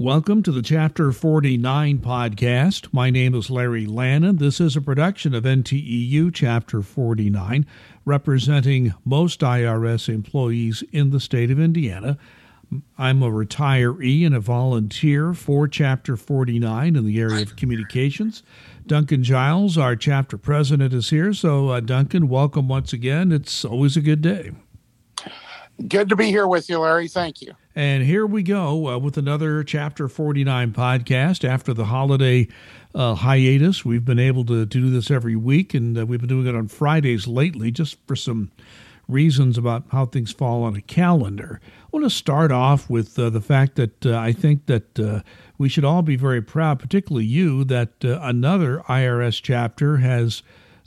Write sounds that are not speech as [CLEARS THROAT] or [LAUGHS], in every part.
Welcome to the Chapter 49 podcast. My name is Larry Lannon. This is a production of NTEU Chapter 49, representing most IRS employees in the state of Indiana. I'm a retiree and a volunteer for Chapter 49 in the area of communications. Duncan Giles, our chapter president, is here. So, uh, Duncan, welcome once again. It's always a good day. Good to be here with you, Larry. Thank you. And here we go uh, with another Chapter 49 podcast after the holiday uh, hiatus. We've been able to, to, do this every week, and uh, we've been doing it on Fridays lately just for some reasons about how things fall on a calendar. I want to start off with uh, the fact that uh, I think that uh, we should all be very proud, particularly you, that another IRS chapter has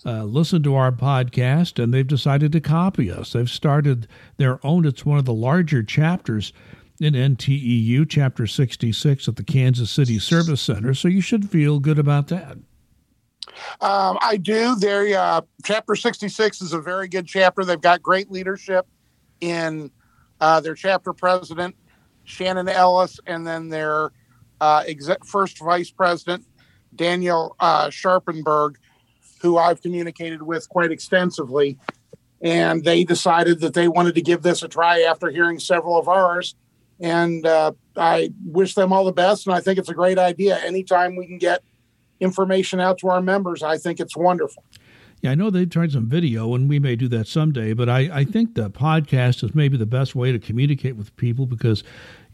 uh, listened to our podcast and they've decided to copy us. They've started their own, it's one of the larger chapters in NTEU, Chapter 66 at the Kansas City Service Center. So you should feel good about that. Um, I do. Their uh, Chapter 66 is a very good chapter. They've got great leadership in uh, their chapter president, Shannon Ellis, and then their uh, first vice president, Daniel uh, Sharpenberg who I've communicated with quite extensively. And they decided that they wanted to give this a try after hearing several of ours. And uh, I wish them all the best. And I think it's a great idea. Anytime we can get information out to our members, I think it's wonderful. Yeah, I know they've tried some video, and we may do that someday. But I, I think the podcast is maybe the best way to communicate with people because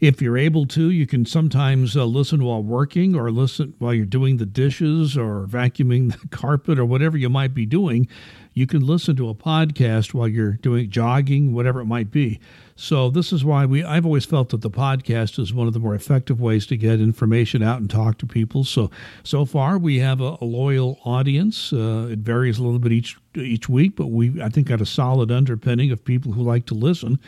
if you're able to, you can sometimes uh, listen while working or listen while you're doing the dishes or vacuuming the [LAUGHS] carpet or whatever you might be doing. You can listen to a podcast while you're doing jogging, whatever it might be. So this is why we I've always felt that the podcast is one of the more effective ways to get information out and talk to people. So so far we have a, a loyal audience. Uh, it varies a little bit each each week, but we I think got a solid underpinning of people who like to listen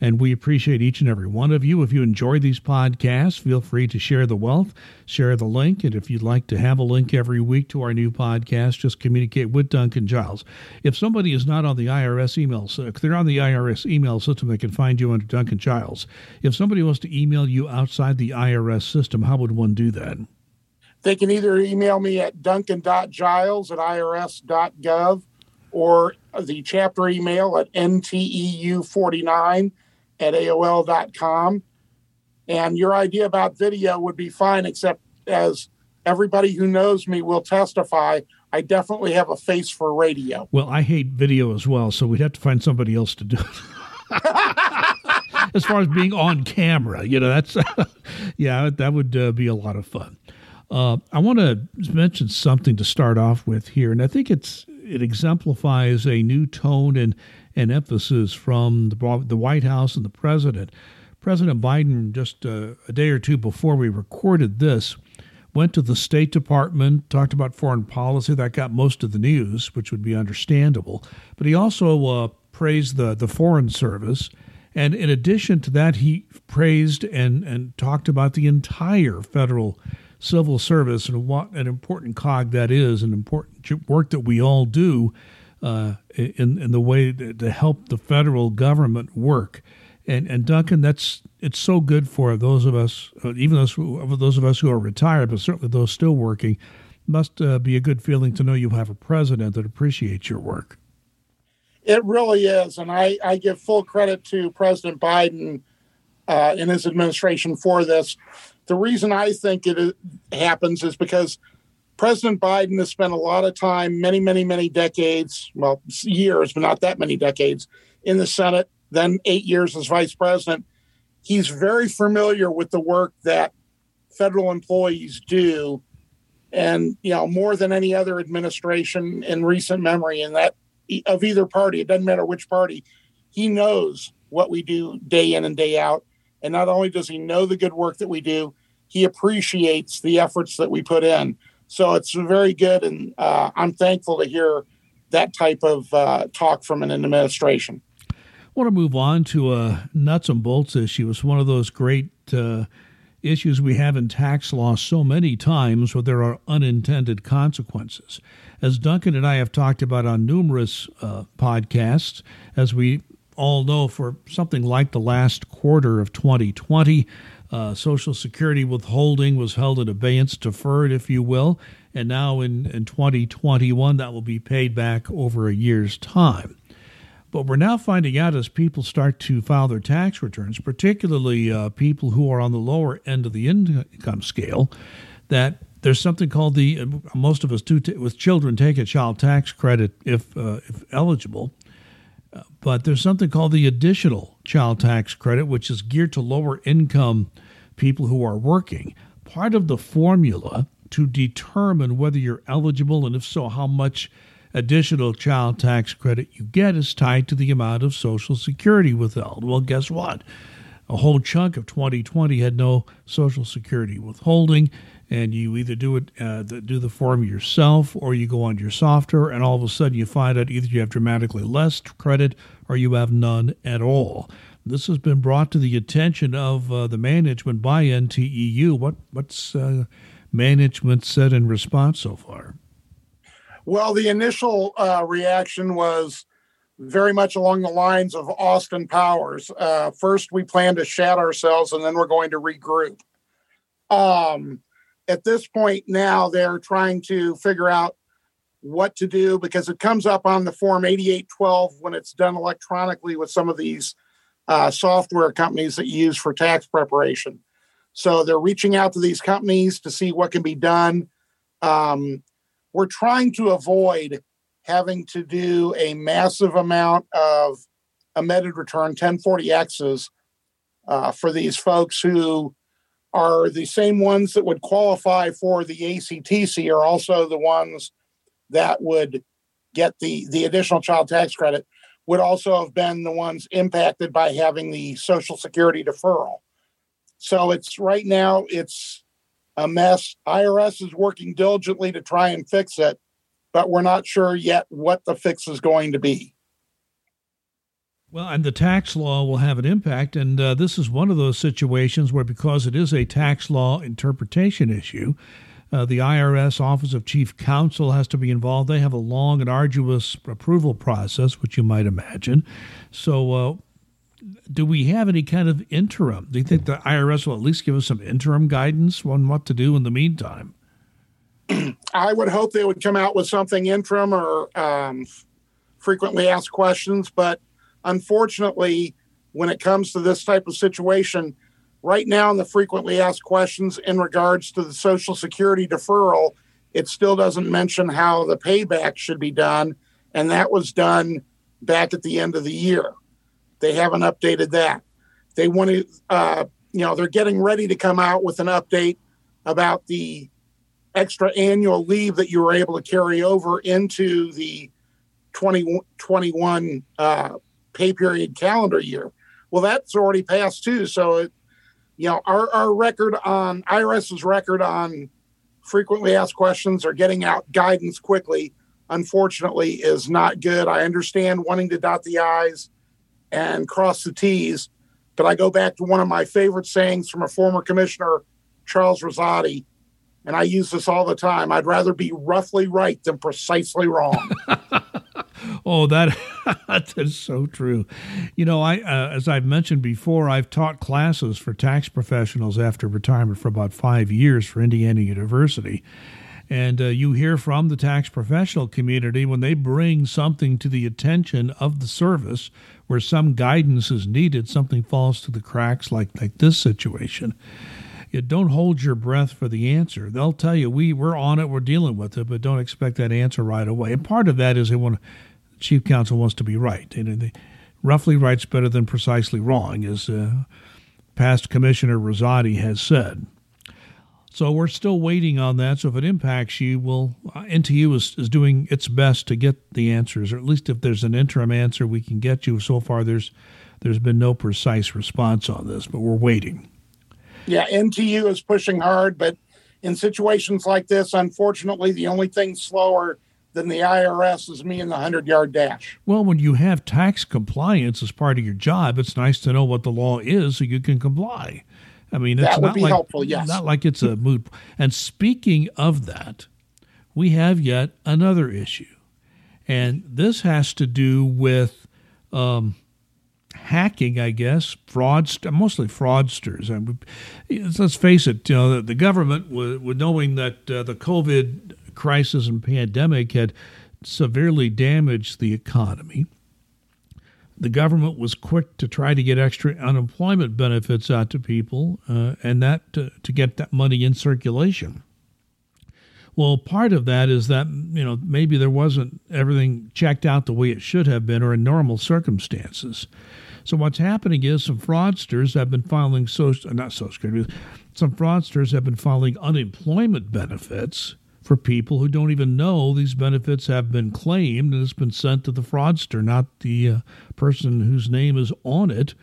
and we appreciate each and every one of you. If you enjoy these podcasts, feel free to share the wealth, share the link. And if you'd like to have a link every week to our new podcast, just communicate with Duncan Giles. If somebody is not on the IRS email, if they're on the IRS email system, they can find you under Duncan Giles. If somebody wants to email you outside the IRS system, how would one do that? They can either email me at duncan.giles at irs.gov or the chapter email at nteu49 at AOL.com. And your idea about video would be fine, except as everybody who knows me will testify, I definitely have a face for radio. Well, I hate video as well, so we'd have to find somebody else to do it. [LAUGHS] as far as being on camera, you know, that's, [LAUGHS] yeah, that would uh, be a lot of fun. Uh, I want to mention something to start off with here, and I think it's it exemplifies a new tone and and emphasis from the, the White House and the president. President Biden, just a, a day or two before we recorded this, went to the State Department, talked about foreign policy. That got most of the news, which would be understandable. But he also uh, praised the, the Foreign Service. And in addition to that, he praised and, and talked about the entire federal civil service and what an important cog that is, and important work that we all do uh, in in the way to, to help the federal government work. And and Duncan, that's it's so good for those of us, uh, even those those of us who are retired, but certainly those still working, must uh, be a good feeling to know you have a president that appreciates your work. It really is, and I I give full credit to President Biden uh, and his administration for this. The reason I think it happens is because President Biden has spent a lot of time, many, many, many decades, well, years, but not that many decades, in the Senate, then eight years as vice president. He's very familiar with the work that federal employees do. And, you know, more than any other administration in recent memory, and that of either party, it doesn't matter which party, he knows what we do day in and day out. And not only does he know the good work that we do, he appreciates the efforts that we put in. So it's very good, and uh, I'm thankful to hear that type of uh, talk from an administration. I want to move on to a nuts and bolts issue. It's one of those great uh, issues we have in tax law so many times where there are unintended consequences. As Duncan and I have talked about on numerous uh, podcasts, as we all know, for something like the last quarter of 2020, Uh, Social Security withholding was held in abeyance, deferred, if you will, and now in, in 2021 that will be paid back over a year's time. But we're now finding out as people start to file their tax returns, particularly uh, people who are on the lower end of the income scale, that there's something called the most of us do t- with children take a child tax credit if uh, if eligible, uh, but there's something called the additional child tax credit, which is geared to lower income people who are working. Part of the formula to determine whether you're eligible and if so, how much additional child tax credit you get is tied to the amount of Social Security withheld. Well, guess what? A whole chunk of 2020 had no Social Security withholding, and you either do it uh, do the form yourself or you go on your software, and all of a sudden you find out either you have dramatically less credit or you have none at all. This has been brought to the attention of uh, the management by NTEU. What what's uh, management said in response so far? Well, the initial uh, reaction was very much along the lines of Austin Powers. Uh, first, we plan to shat ourselves, and then we're going to regroup. Um, at this point now, they're trying to figure out what to do because it comes up on the form 8812 when it's done electronically with some of these uh, software companies that you use for tax preparation. So they're reaching out to these companies to see what can be done. Um, we're trying to avoid having to do a massive amount of amended return 1040x's uh, for these folks who are the same ones that would qualify for the ACTC are also the ones that would get the the additional child tax credit would also have been the ones impacted by having the social security deferral so it's right now it's a mess. IRS is working diligently to try and fix it, but we're not sure yet what the fix is going to be. Well, and the tax law will have an impact. And uh, this is one of those situations where, because it is a tax law interpretation issue, uh, the IRS Office of Chief Counsel has to be involved. They have a long and arduous approval process, which you might imagine. So, uh, do we have any kind of interim? Do you think the IRS will at least give us some interim guidance on what to do in the meantime? [CLEARS THROAT] I would hope they would come out with something interim or um, frequently asked questions. But unfortunately, when it comes to this type of situation, right now in the frequently asked questions in regards to the Social Security deferral, it still doesn't mention how the payback should be done. And that was done back at the end of the year. They haven't updated that. They want to, uh, you know, they're getting ready to come out with an update about the extra annual leave that you were able to carry over into the 2021 uh, pay period calendar year. Well, that's already passed too. So, it, you know, our, our record on IRS's record on frequently asked questions or getting out guidance quickly, unfortunately, is not good. I understand wanting to dot the I's and cross the T's. But I go back to one of my favorite sayings from a former commissioner, Charles Rossotti, and I use this all the time. I'd rather be roughly right than precisely wrong. [LAUGHS] oh, that [LAUGHS] that is so true. You know, I uh, as I've mentioned before, I've taught classes for tax professionals after retirement for about five years for Indiana University, and uh, you hear from the tax professional community when they bring something to the attention of the service where some guidance is needed, something falls to the cracks like, like this situation. You don't hold your breath for the answer. They'll tell you, we, we're on it, we're dealing with it, but don't expect that answer right away. And part of that is they want chief counsel wants to be right. You know, they, roughly right's better than precisely wrong, as uh, past Commissioner Rossotti has said. So we're still waiting on that. So if it impacts you, well, NTU is, is doing its best to get the answers, or at least if there's an interim answer, we can get you. So far, there's there's been no precise response on this, but we're waiting. Yeah, NTU is pushing hard, but in situations like this, unfortunately, the only thing slower than the IRS is me in the 100 yard dash. Well, when you have tax compliance as part of your job, it's nice to know what the law is so you can comply. I mean, it's that would not be like, helpful. Yes, not like it's a mood. And speaking of that, we have yet another issue, and this has to do with um, hacking, I guess, fraudst- mostly fraudsters. I mean, let's face it, you know, the, the government, with, with knowing that uh, the COVID crisis and pandemic had severely damaged the economy, the government was quick to try to get extra unemployment benefits out to people, uh, and that to, to get that money in circulation. Well, part of that is that you know maybe there wasn't everything checked out the way it should have been, or in normal circumstances. So what's happening is some fraudsters have been filing social, not social security, some fraudsters have been filing unemployment benefits for people who don't even know these benefits have been claimed and it's been sent to the fraudster, not the uh, person whose name is on it.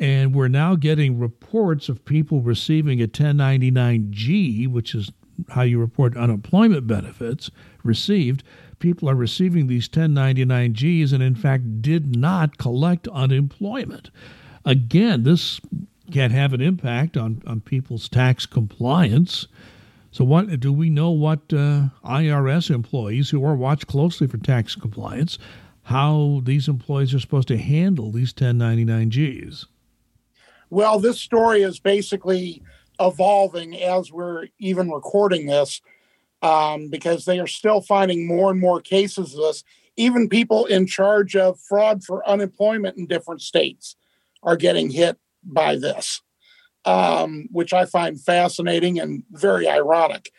And we're now getting reports of people receiving a 1099G, which is how you report unemployment benefits received. People are receiving these 1099Gs and, in fact, did not collect unemployment. Again, this can have an impact on, on people's tax compliance. So, what do we know? What uh, IRS employees who are watched closely for tax compliance, how these employees are supposed to handle these 1099Gs? Well, this story is basically evolving as we're even recording this, um, because they are still finding more and more cases of this. Even people in charge of fraud for unemployment in different states are getting hit by this um, which I find fascinating and very ironic.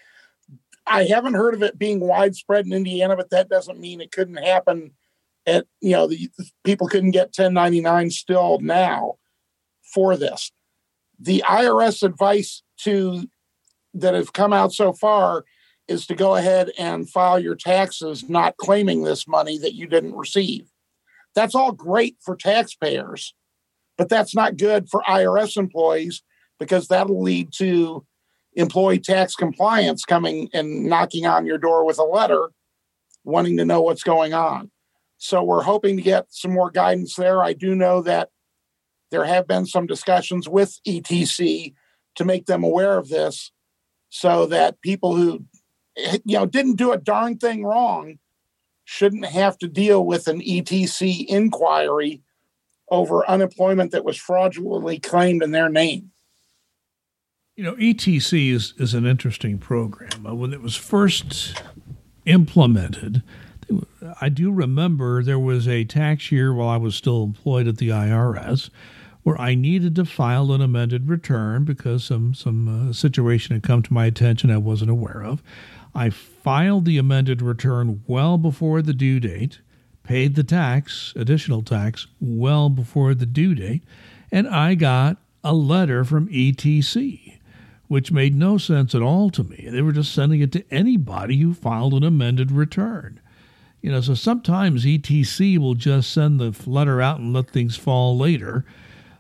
I haven't heard of it being widespread in Indiana, but that doesn't mean it couldn't happen. At you know, the people couldn't get 1099 still now for this. The IRS advice to that have come out so far is to go ahead and file your taxes, not claiming this money that you didn't receive. That's all great for taxpayers, but that's not good for IRS employees because that'll lead to employee tax compliance coming and knocking on your door with a letter wanting to know what's going on. So we're hoping to get some more guidance there. I do know that there have been some discussions with ETC to make them aware of this so that people who you know didn't do a darn thing wrong shouldn't have to deal with an ETC inquiry over unemployment that was fraudulently claimed in their name. You know, ETC is, is an interesting program. Uh, when it was first implemented, I do remember there was a tax year while I was still employed at the IRS where I needed to file an amended return because some some uh, situation had come to my attention I wasn't aware of. I filed the amended return well before the due date, paid the tax, additional tax, well before the due date, and I got a letter from ETC which made no sense at all to me. They were just sending it to anybody who filed an amended return. You know, so sometimes ETC will just send the letter out and let things fall later.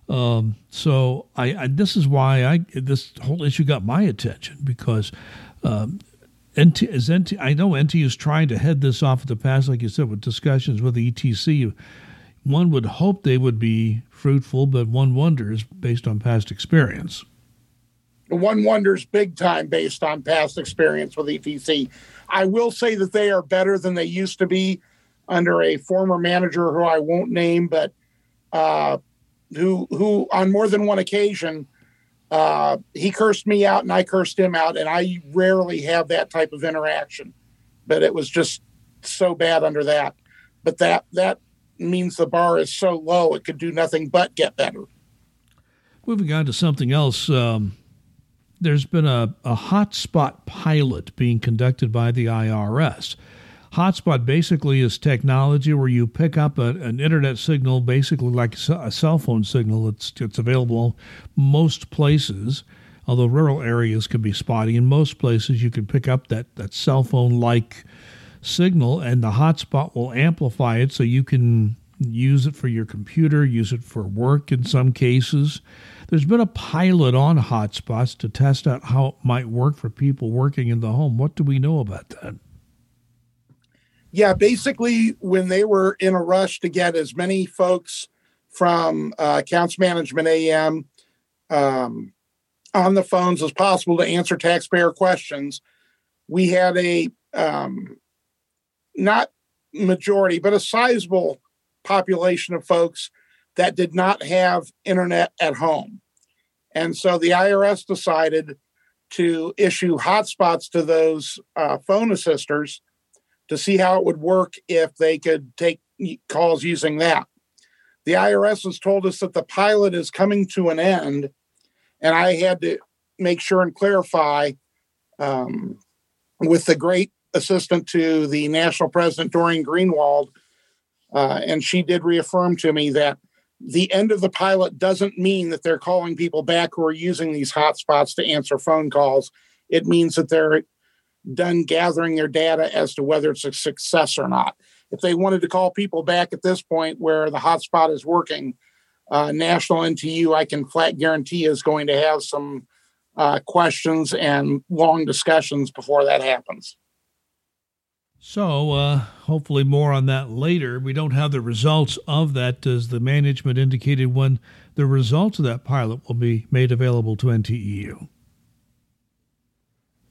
Um, so I, I, this is why I this whole issue got my attention because um, NT, as NT, I know NT is trying to head this off at the pass, like you said, with discussions with ETC. One would hope they would be fruitful, but one wonders based on past experience one wonders big time based on past experience with ETC. I will say that they are better than they used to be under a former manager who I won't name, but uh, who who on more than one occasion uh, he cursed me out and I cursed him out, and I rarely have that type of interaction. But it was just so bad under that. But that that means the bar is so low it could do nothing but get better. Moving on to something else. Um there's been a, a hotspot pilot being conducted by the IRS. Hotspot basically is technology where you pick up a, an internet signal, basically like a cell phone signal. It's, it's available most places, although rural areas can be spotty. In most places, you can pick up that, that cell phone like signal, and the hotspot will amplify it so you can use it for your computer, use it for work in some cases. There's been a pilot on hotspots to test out how it might work for people working in the home. What do we know about that? Yeah, basically, when they were in a rush to get as many folks from uh, accounts management AM um, on the phones as possible to answer taxpayer questions, we had a um, not majority, but a sizable population of folks that did not have internet at home. And so the IRS decided to issue hotspots to those uh, phone assisters to see how it would work if they could take calls using that. The IRS has told us that the pilot is coming to an end, and I had to make sure and clarify um, with the great assistant to the national president, Doreen Greenwald, uh, and she did reaffirm to me that the end of the pilot doesn't mean that they're calling people back who are using these hotspots to answer phone calls. It means that they're done gathering their data as to whether it's a success or not. If they wanted to call people back at this point where the hotspot is working, uh, National NTU, I can flat guarantee, is going to have some uh, questions and long discussions before that happens. So, uh, hopefully, more on that later. We don't have the results of that. Does the management indicated when the results of that pilot will be made available to NTEU?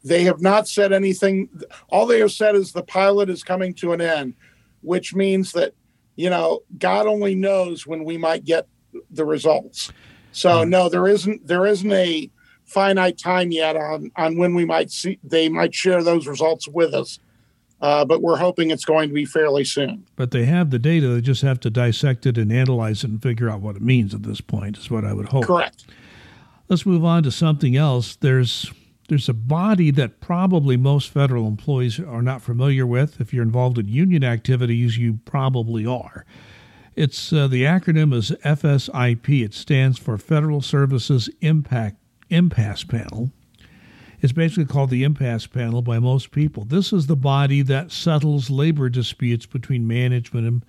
They have not said anything. All they have said is the pilot is coming to an end, which means that, you know, God only knows when we might get the results. So, hmm. no, there isn't there isn't a finite time yet on on when we might see they might share those results with us uh, but we're hoping it's going to be fairly soon. But they have the data; they just have to dissect it and analyze it and figure out what it means at this point. Is what I would hope. Correct. Let's move on to something else. There's there's a body that probably most federal employees are not familiar with. If you're involved in union activities, you probably are. It's uh, the acronym is FSIP. It stands for Federal Services Impact Impasse Panel. It's basically called the impasse panel by most people. This is the body that settles labor disputes between management and,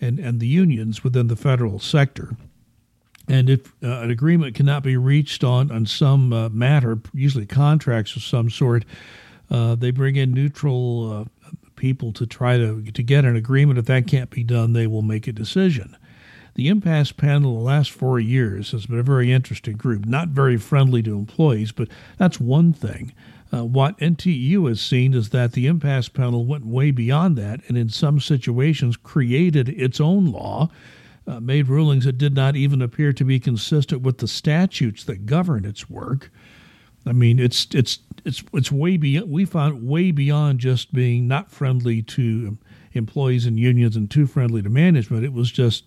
and, and the unions within the federal sector. And if uh, an agreement cannot be reached on, on some uh, matter, usually contracts of some sort, uh, they bring in neutral uh, people to try to, to get an agreement. If that can't be done, they will make a decision. The impasse panel the last four years has been a very interesting group, not very friendly to employees, but that's one thing. Uh, what NTU has seen is that the impasse panel went way beyond that and in some situations created its own law, uh, made rulings that did not even appear to be consistent with the statutes that govern its work. I mean, it's it's it's it's way beyond. We found way beyond just being not friendly to employees and unions and too friendly to management. It was just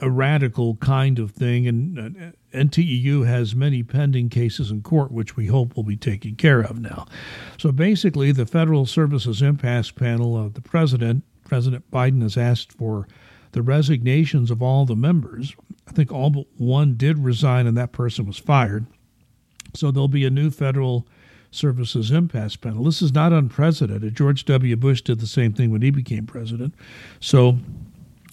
a radical kind of thing, and uh, NTEU has many pending cases in court, which we hope will be taken care of now. So basically, the Federal Services Impasse Panel of the President, President Biden, has asked for the resignations of all the members. I think all but one did resign, and that person was fired. So there'll be a new Federal Services Impasse Panel. This is not unprecedented. George W. Bush did the same thing when he became president. So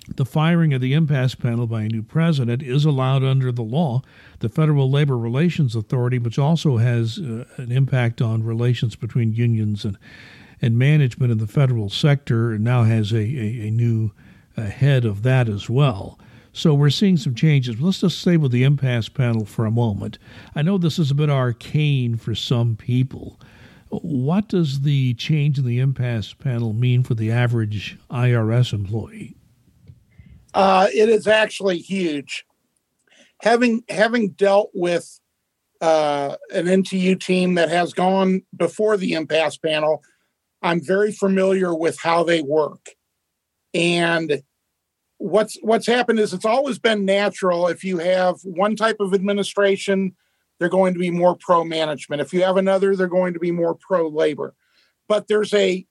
the firing of the impasse panel by a new president is allowed under the law. The Federal Labor Relations Authority, which also has uh, an impact on relations between unions and, and management in the federal sector, now has a, a, a new uh, head of that as well. So we're seeing some changes. Let's just stay with the impasse panel for a moment. I know this is a bit arcane for some people. What does the change in the impasse panel mean for the average IRS employee? Uh, it is actually huge. Having having dealt with uh, an NTU team that has gone before the impasse panel, I'm very familiar with how they work. And what's what's happened is it's always been natural. If you have one type of administration, they're going to be more pro management. If you have another, they're going to be more pro labor. But there's a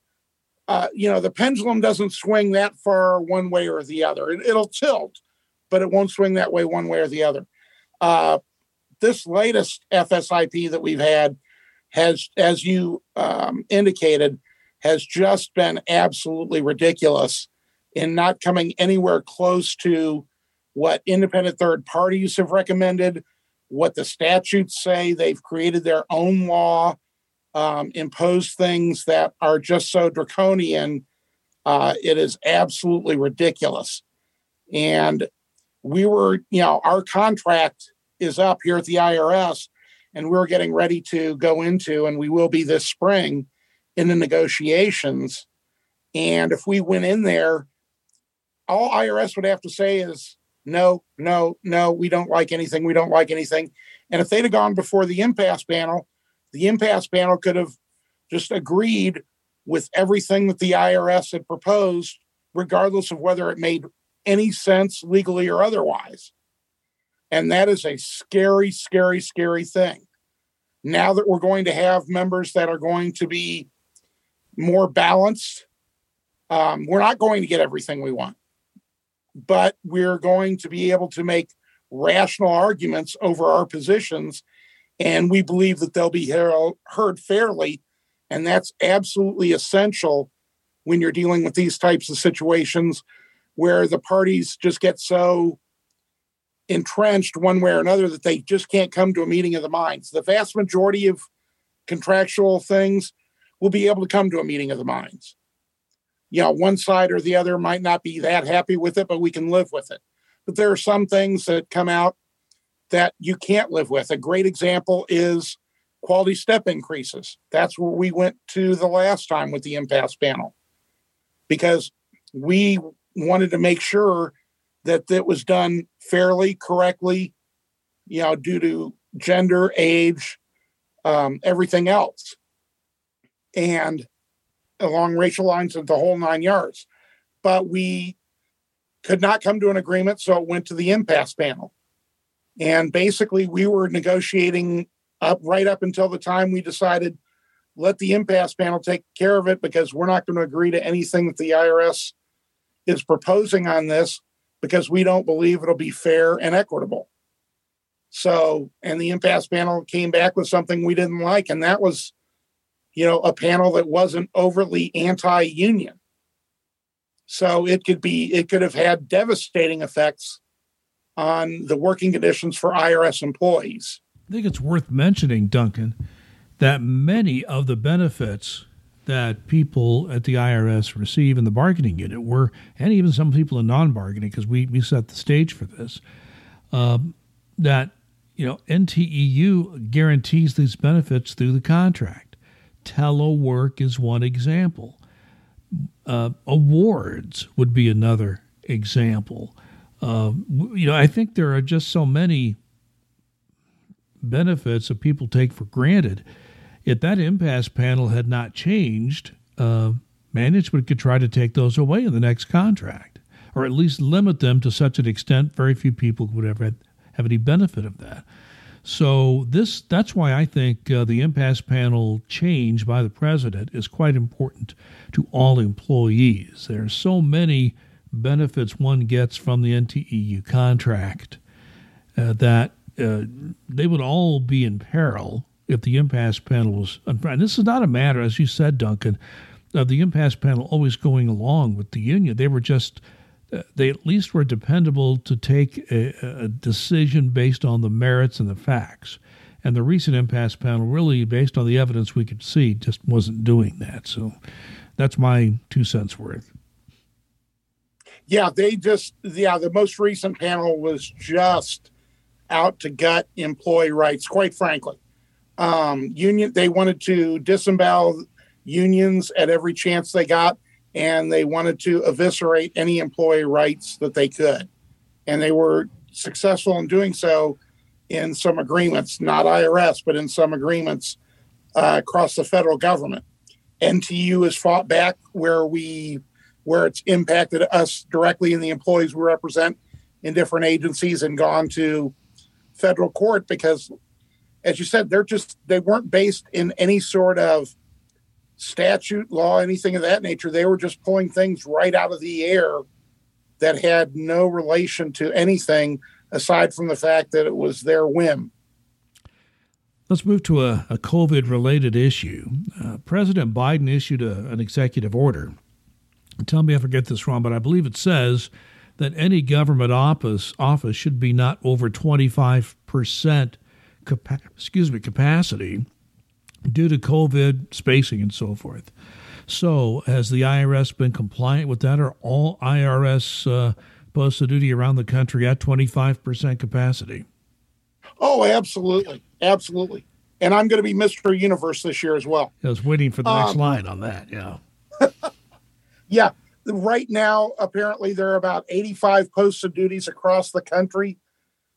uh, you know, the pendulum doesn't swing that far one way or the other. It, will tilt, but it won't swing that way one way or the other. Uh, this latest FSIP that we've had has, as you um, indicated, has just been absolutely ridiculous in not coming anywhere close to what independent third parties have recommended, what the statutes say. They've created their own law um, impose things that are just so draconian. Uh, it is absolutely ridiculous. And we were, you know, our contract is up here at the IRS, and we're getting ready to go into, and we will be this spring in the negotiations. And if we went in there, all IRS would have to say is, no, no, no, we don't like anything. We don't like anything. And if they'd have gone before the impasse panel, the impasse panel could have just agreed with everything that the IRS had proposed, regardless of whether it made any sense legally or otherwise. And that is a scary, scary, scary thing. Now that we're going to have members that are going to be more balanced, um, we're not going to get everything we want, but we're going to be able to make rational arguments over our positions. And we believe that they'll be heard fairly. And that's absolutely essential when you're dealing with these types of situations where the parties just get so entrenched one way or another that they just can't come to a meeting of the minds. The vast majority of contractual things will be able to come to a meeting of the minds. You know, one side or the other might not be that happy with it, but we can live with it. But there are some things that come out that you can't live with. A great example is quality step increases. That's where we went to the last time with the impasse panel because we wanted to make sure that it was done fairly, correctly, you know, due to gender, age, um, everything else, and along racial lines of the whole nine yards. But we could not come to an agreement, so it went to the impasse panel. And basically, we were negotiating up right up until the time we decided let the impasse panel take care of it because we're not going to agree to anything that the IRS is proposing on this because we don't believe it'll be fair and equitable. So, and the impasse panel came back with something we didn't like, and that was, you know, a panel that wasn't overly anti union. So it could be, it could have had devastating effects on the working conditions for IRS employees. I think it's worth mentioning, Duncan, that many of the benefits that people at the IRS receive in the bargaining unit were, and even some people in non-bargaining, because we, we set the stage for this, um, that you know NTEU guarantees these benefits through the contract. Telework is one example. Uh, awards would be another example. Uh, you know, I think there are just so many benefits that people take for granted if that impasse panel had not changed, uh, management could try to take those away in the next contract, or at least limit them to such an extent very few people would ever have any benefit of that. So this that's why I think uh, the impasse panel change by the president is quite important to all employees. There are so many benefits one gets from the NTEU contract uh, that uh, they would all be in peril if the impasse panel was, and this is not a matter, as you said, Duncan, of the impasse panel always going along with the union. They were just, uh, they at least were dependable to take a, a decision based on the merits and the facts. And the recent impasse panel, really, based on the evidence we could see, just wasn't doing that. So that's my two cents worth. Yeah, they just, yeah, the most recent panel was just out to gut employee rights, quite frankly um, union. They wanted to disembowel unions at every chance they got, and they wanted to eviscerate any employee rights that they could. And they were successful in doing so in some agreements, not IRS, but in some agreements uh, across the federal government. NTU has fought back where we where it's impacted us directly and the employees we represent in different agencies and gone to federal court because as you said, they're just they weren't based in any sort of statute, law, anything of that nature. They were just pulling things right out of the air that had no relation to anything aside from the fact that it was their whim. Let's move to a, a COVID related issue. Uh, President Biden issued a, an executive order. Tell me if I get this wrong, but I believe it says that any government office office should be not over 25 percent capa- excuse me capacity due to COVID spacing and so forth. So, has the IRS been compliant with that? Are all IRS uh, posts of duty around the country at 25% capacity? Oh, absolutely. Absolutely. And I'm going to be Mr. Universe this year as well. I was waiting for the next um, line on that. Yeah. [LAUGHS] yeah. right now, apparently, there are about 85 posted duties across the country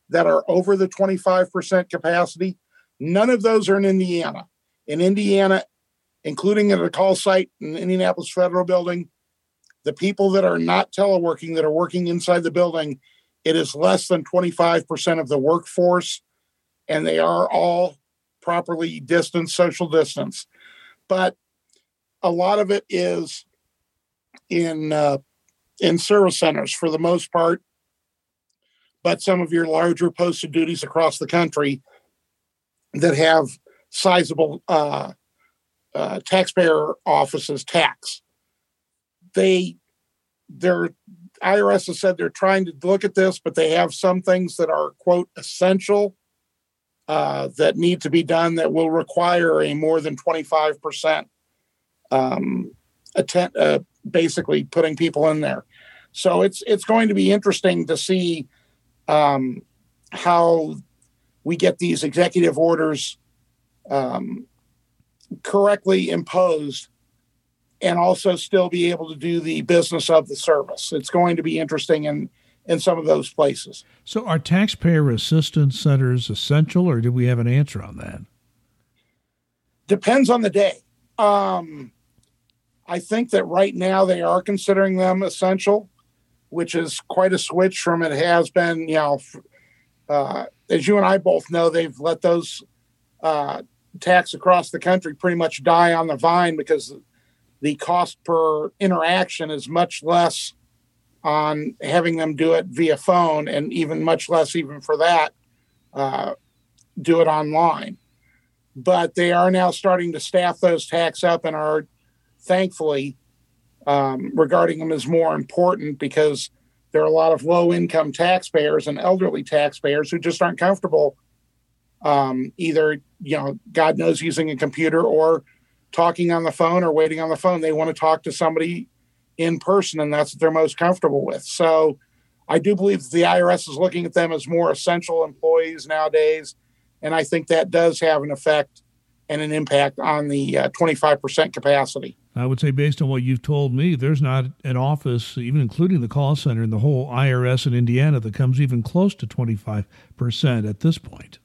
that are over the 25% capacity. None of those are in Indiana. In Indiana, including at a call site in Indianapolis Federal Building, the people that are not teleworking, that are working inside the building, it is less than 25% of the workforce, and they are all properly distanced, social distance. But a lot of it is in uh, in service centers for the most part, but some of your larger posted duties across the country that have sizable uh, uh, taxpayer offices TACs. They, their IRS has said they're trying to look at this, but they have some things that are quote essential uh, that need to be done that will require a more than twenty five percent attend, uh, basically putting people in there. So it's it's going to be interesting to see um, how we get these executive orders um, correctly imposed and also still be able to do the business of the service. It's going to be interesting in in some of those places. So, are taxpayer assistance centers essential, or do we have an answer on that? Depends on the day. Um, I think that right now they are considering them essential, which is quite a switch from it has been. You know, uh, as you and I both know, they've let those uh, TACs across the country pretty much die on the vine because the cost per interaction is much less on having them do it via phone, and even much less, even for that, uh, do it online. But they are now starting to staff those TACs up and are thankfully, um, regarding them as more important because there are a lot of low income taxpayers and elderly taxpayers who just aren't comfortable um, either, you know, God knows, using a computer or talking on the phone or waiting on the phone. They want to talk to somebody in person, and that's what they're most comfortable with. So I do believe that the IRS is looking at them as more essential employees nowadays. And I think that does have an effect and an impact on the uh, 25% capacity. I would say, based on what you've told me, there's not an office, even including the call center in the whole IRS in Indiana, that comes even close to 25% at this point.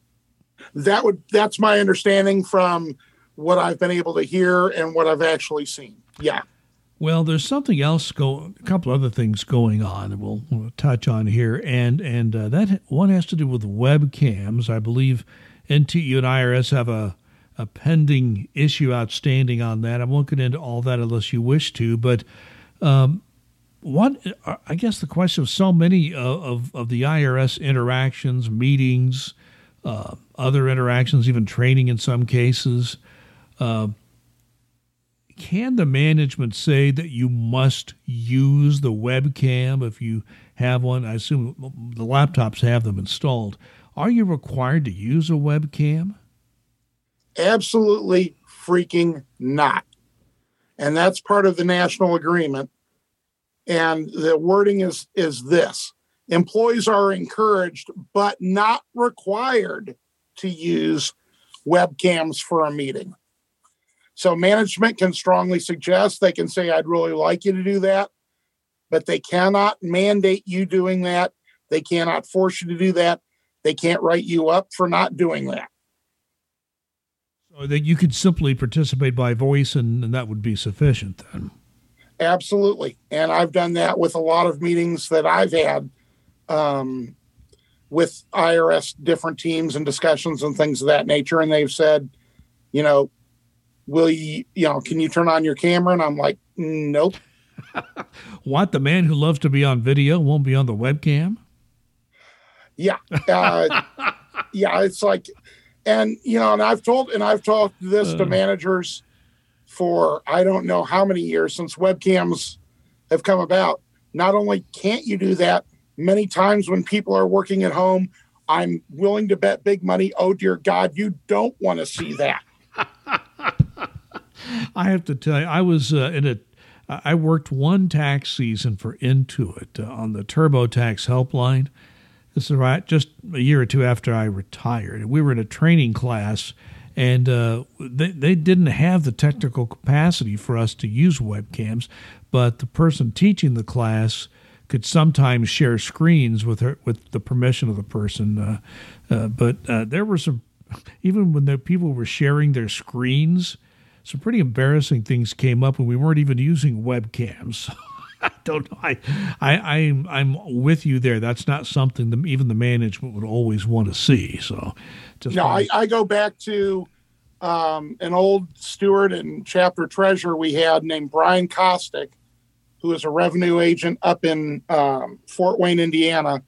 That would that's my understanding from what I've been able to hear and what I've actually seen. Yeah. Well, there's something else go a couple other things going on that we'll, we'll touch on here, and and uh, that one has to do with webcams. I believe NTEU and IRS have a a pending issue outstanding on that. I won't get into all that unless you wish to, but um, what I guess the question of so many of, of, of the IRS interactions, meetings, uh, other interactions, even training in some cases. Uh, can the management say that you must use the webcam if you have one? I assume the laptops have them installed. Are you required to use a webcam? Absolutely freaking not. And that's part of the national agreement. And the wording is is this. Employees are encouraged but not required to use webcams for a meeting. So management can strongly suggest they can say I'd really like you to do that, but they cannot mandate you doing that. They cannot force you to do that. They can't write you up for not doing that. So that you could simply participate by voice and, and that would be sufficient then. Absolutely. And I've done that with a lot of meetings that I've had um, with IRS different teams and discussions and things of that nature. And they've said, you know, will you, you know, can you turn on your camera? And I'm like, nope. [LAUGHS] what? The man who loves to be on video won't be on the webcam? Yeah. Uh, yeah. It's like, and you know, and I've told and I've talked this uh. to managers for I don't know how many years since webcams have come about. Not only can't you do that, many times when people are working at home, I'm willing to bet big money. Oh dear God, you don't want to see that. [LAUGHS] I have to tell you, I was uh, in a. I worked one tax season for Intuit uh, on the TurboTax helpline, this is right just a year or two after I retired. We were in a training class, and uh, they they didn't have the technical capacity for us to use webcams, but the person teaching the class could sometimes share screens with her with the permission of the person. Uh, uh, but uh, there were some, even when the people were sharing their screens, some pretty embarrassing things came up, and we weren't even using webcams. [LAUGHS] I [LAUGHS] don't know. I, I, I'm, I'm with you there. That's not something that even the management would always want to see. So, just no, I, I go back to um, an old steward and chapter treasurer we had named Brian Kostick, who is a revenue agent up in um, Fort Wayne, Indiana,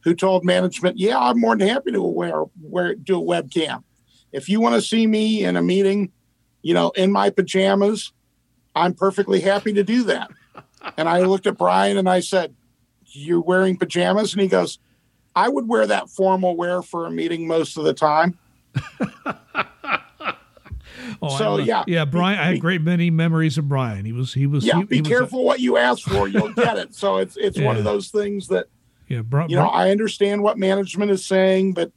who told management, "Yeah, I'm more than happy to wear, wear do a webcam. If you want to see me in a meeting, you know, in my pajamas, I'm perfectly happy to do that." And I looked at Brian and I said, You're wearing pajamas? And he goes, I would wear that formal wear for a meeting most of the time. [LAUGHS] oh, so yeah, yeah, Brian. Be, I had great many memories of Brian. He was, he was. Yeah, he, be he careful was, what you ask for; you'll get it. So it's it's yeah. one of those things that, yeah, Bri- you know, I understand what management is saying, but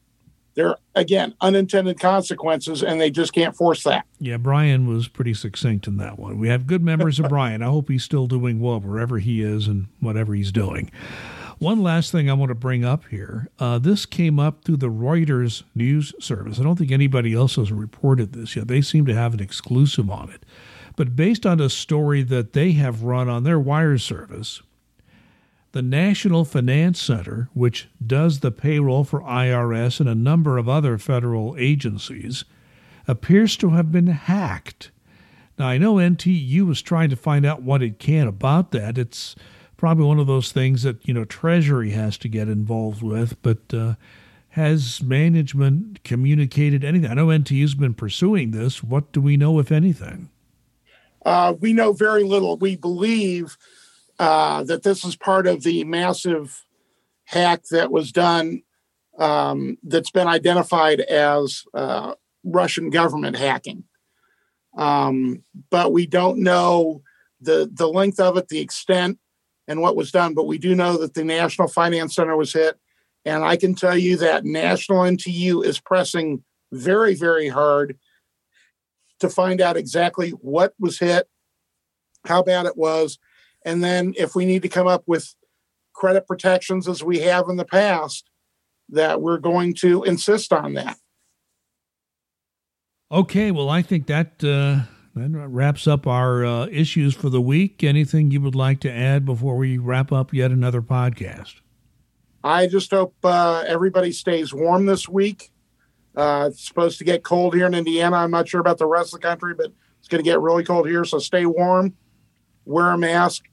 there again unintended consequences and they just can't force that. Yeah brian was pretty succinct in that one. We have good memories of [LAUGHS] brian. I hope he's still doing well wherever he is and whatever he's doing. One last thing i want to bring up here. Uh, this came up through the reuters news service. I don't think anybody else has reported this yet. They seem to have an exclusive on it. But based on a story that they have run on their wire service the National Finance Center, which does the payroll for IRS and a number of other federal agencies, appears to have been hacked. Now, I know NTEU was trying to find out what it can about that. It's probably one of those things that, you know, Treasury has to get involved with, but uh, has management communicated anything? I know NTEU's been pursuing this. What do we know, if anything? Uh, we know very little. We believe uh, that this is part of the massive hack that was done um, that's been identified as uh, Russian government hacking. Um, but we don't know the the length of it, the extent, and what was done. But we do know that the National Finance Center was hit, and I can tell you that National NTEU is pressing very, very hard to find out exactly what was hit, how bad it was, and then if we need to come up with credit protections as we have in the past, that we're going to insist on that. Okay, well, I think that uh, that wraps up our uh, issues for the week. Anything you would like to add before we wrap up yet another podcast? I just hope uh, everybody stays warm this week. Uh, it's supposed to get cold here in Indiana. I'm not sure about the rest of the country, but it's going to get really cold here. So stay warm, wear a mask,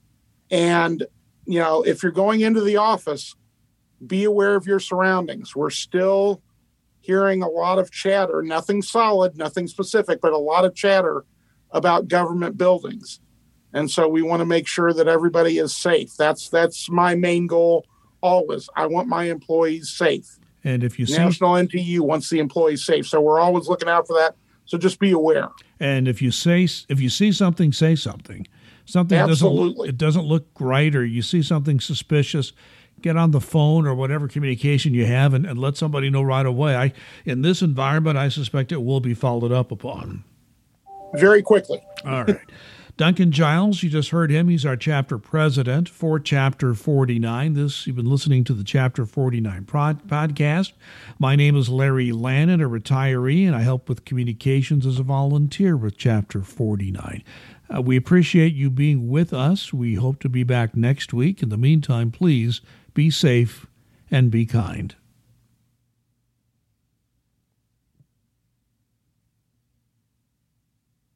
and, you know, if you're going into the office, be aware of your surroundings. We're still hearing a lot of chatter, nothing solid, nothing specific, but a lot of chatter about government buildings. And so we want to make sure that everybody is safe. That's that's my main goal always. I want my employees safe. And if you see National NTEU wants the employees safe. So we're always looking out for that. So just be aware. And if you say if you see something, say something something Absolutely. doesn't it doesn't look right or you see something suspicious get on the phone or whatever communication you have and, and let somebody know right away i in this environment i suspect it will be followed up upon very quickly all right [LAUGHS] Duncan Giles, you just heard him. He's our chapter president for Chapter 49. This you've been listening to the Chapter 49 prod, podcast. My name is Larry Lannon, a retiree, and I help with communications as a volunteer with Chapter 49. Uh, we appreciate you being with us. We hope to be back next week. In the meantime, please be safe and be kind.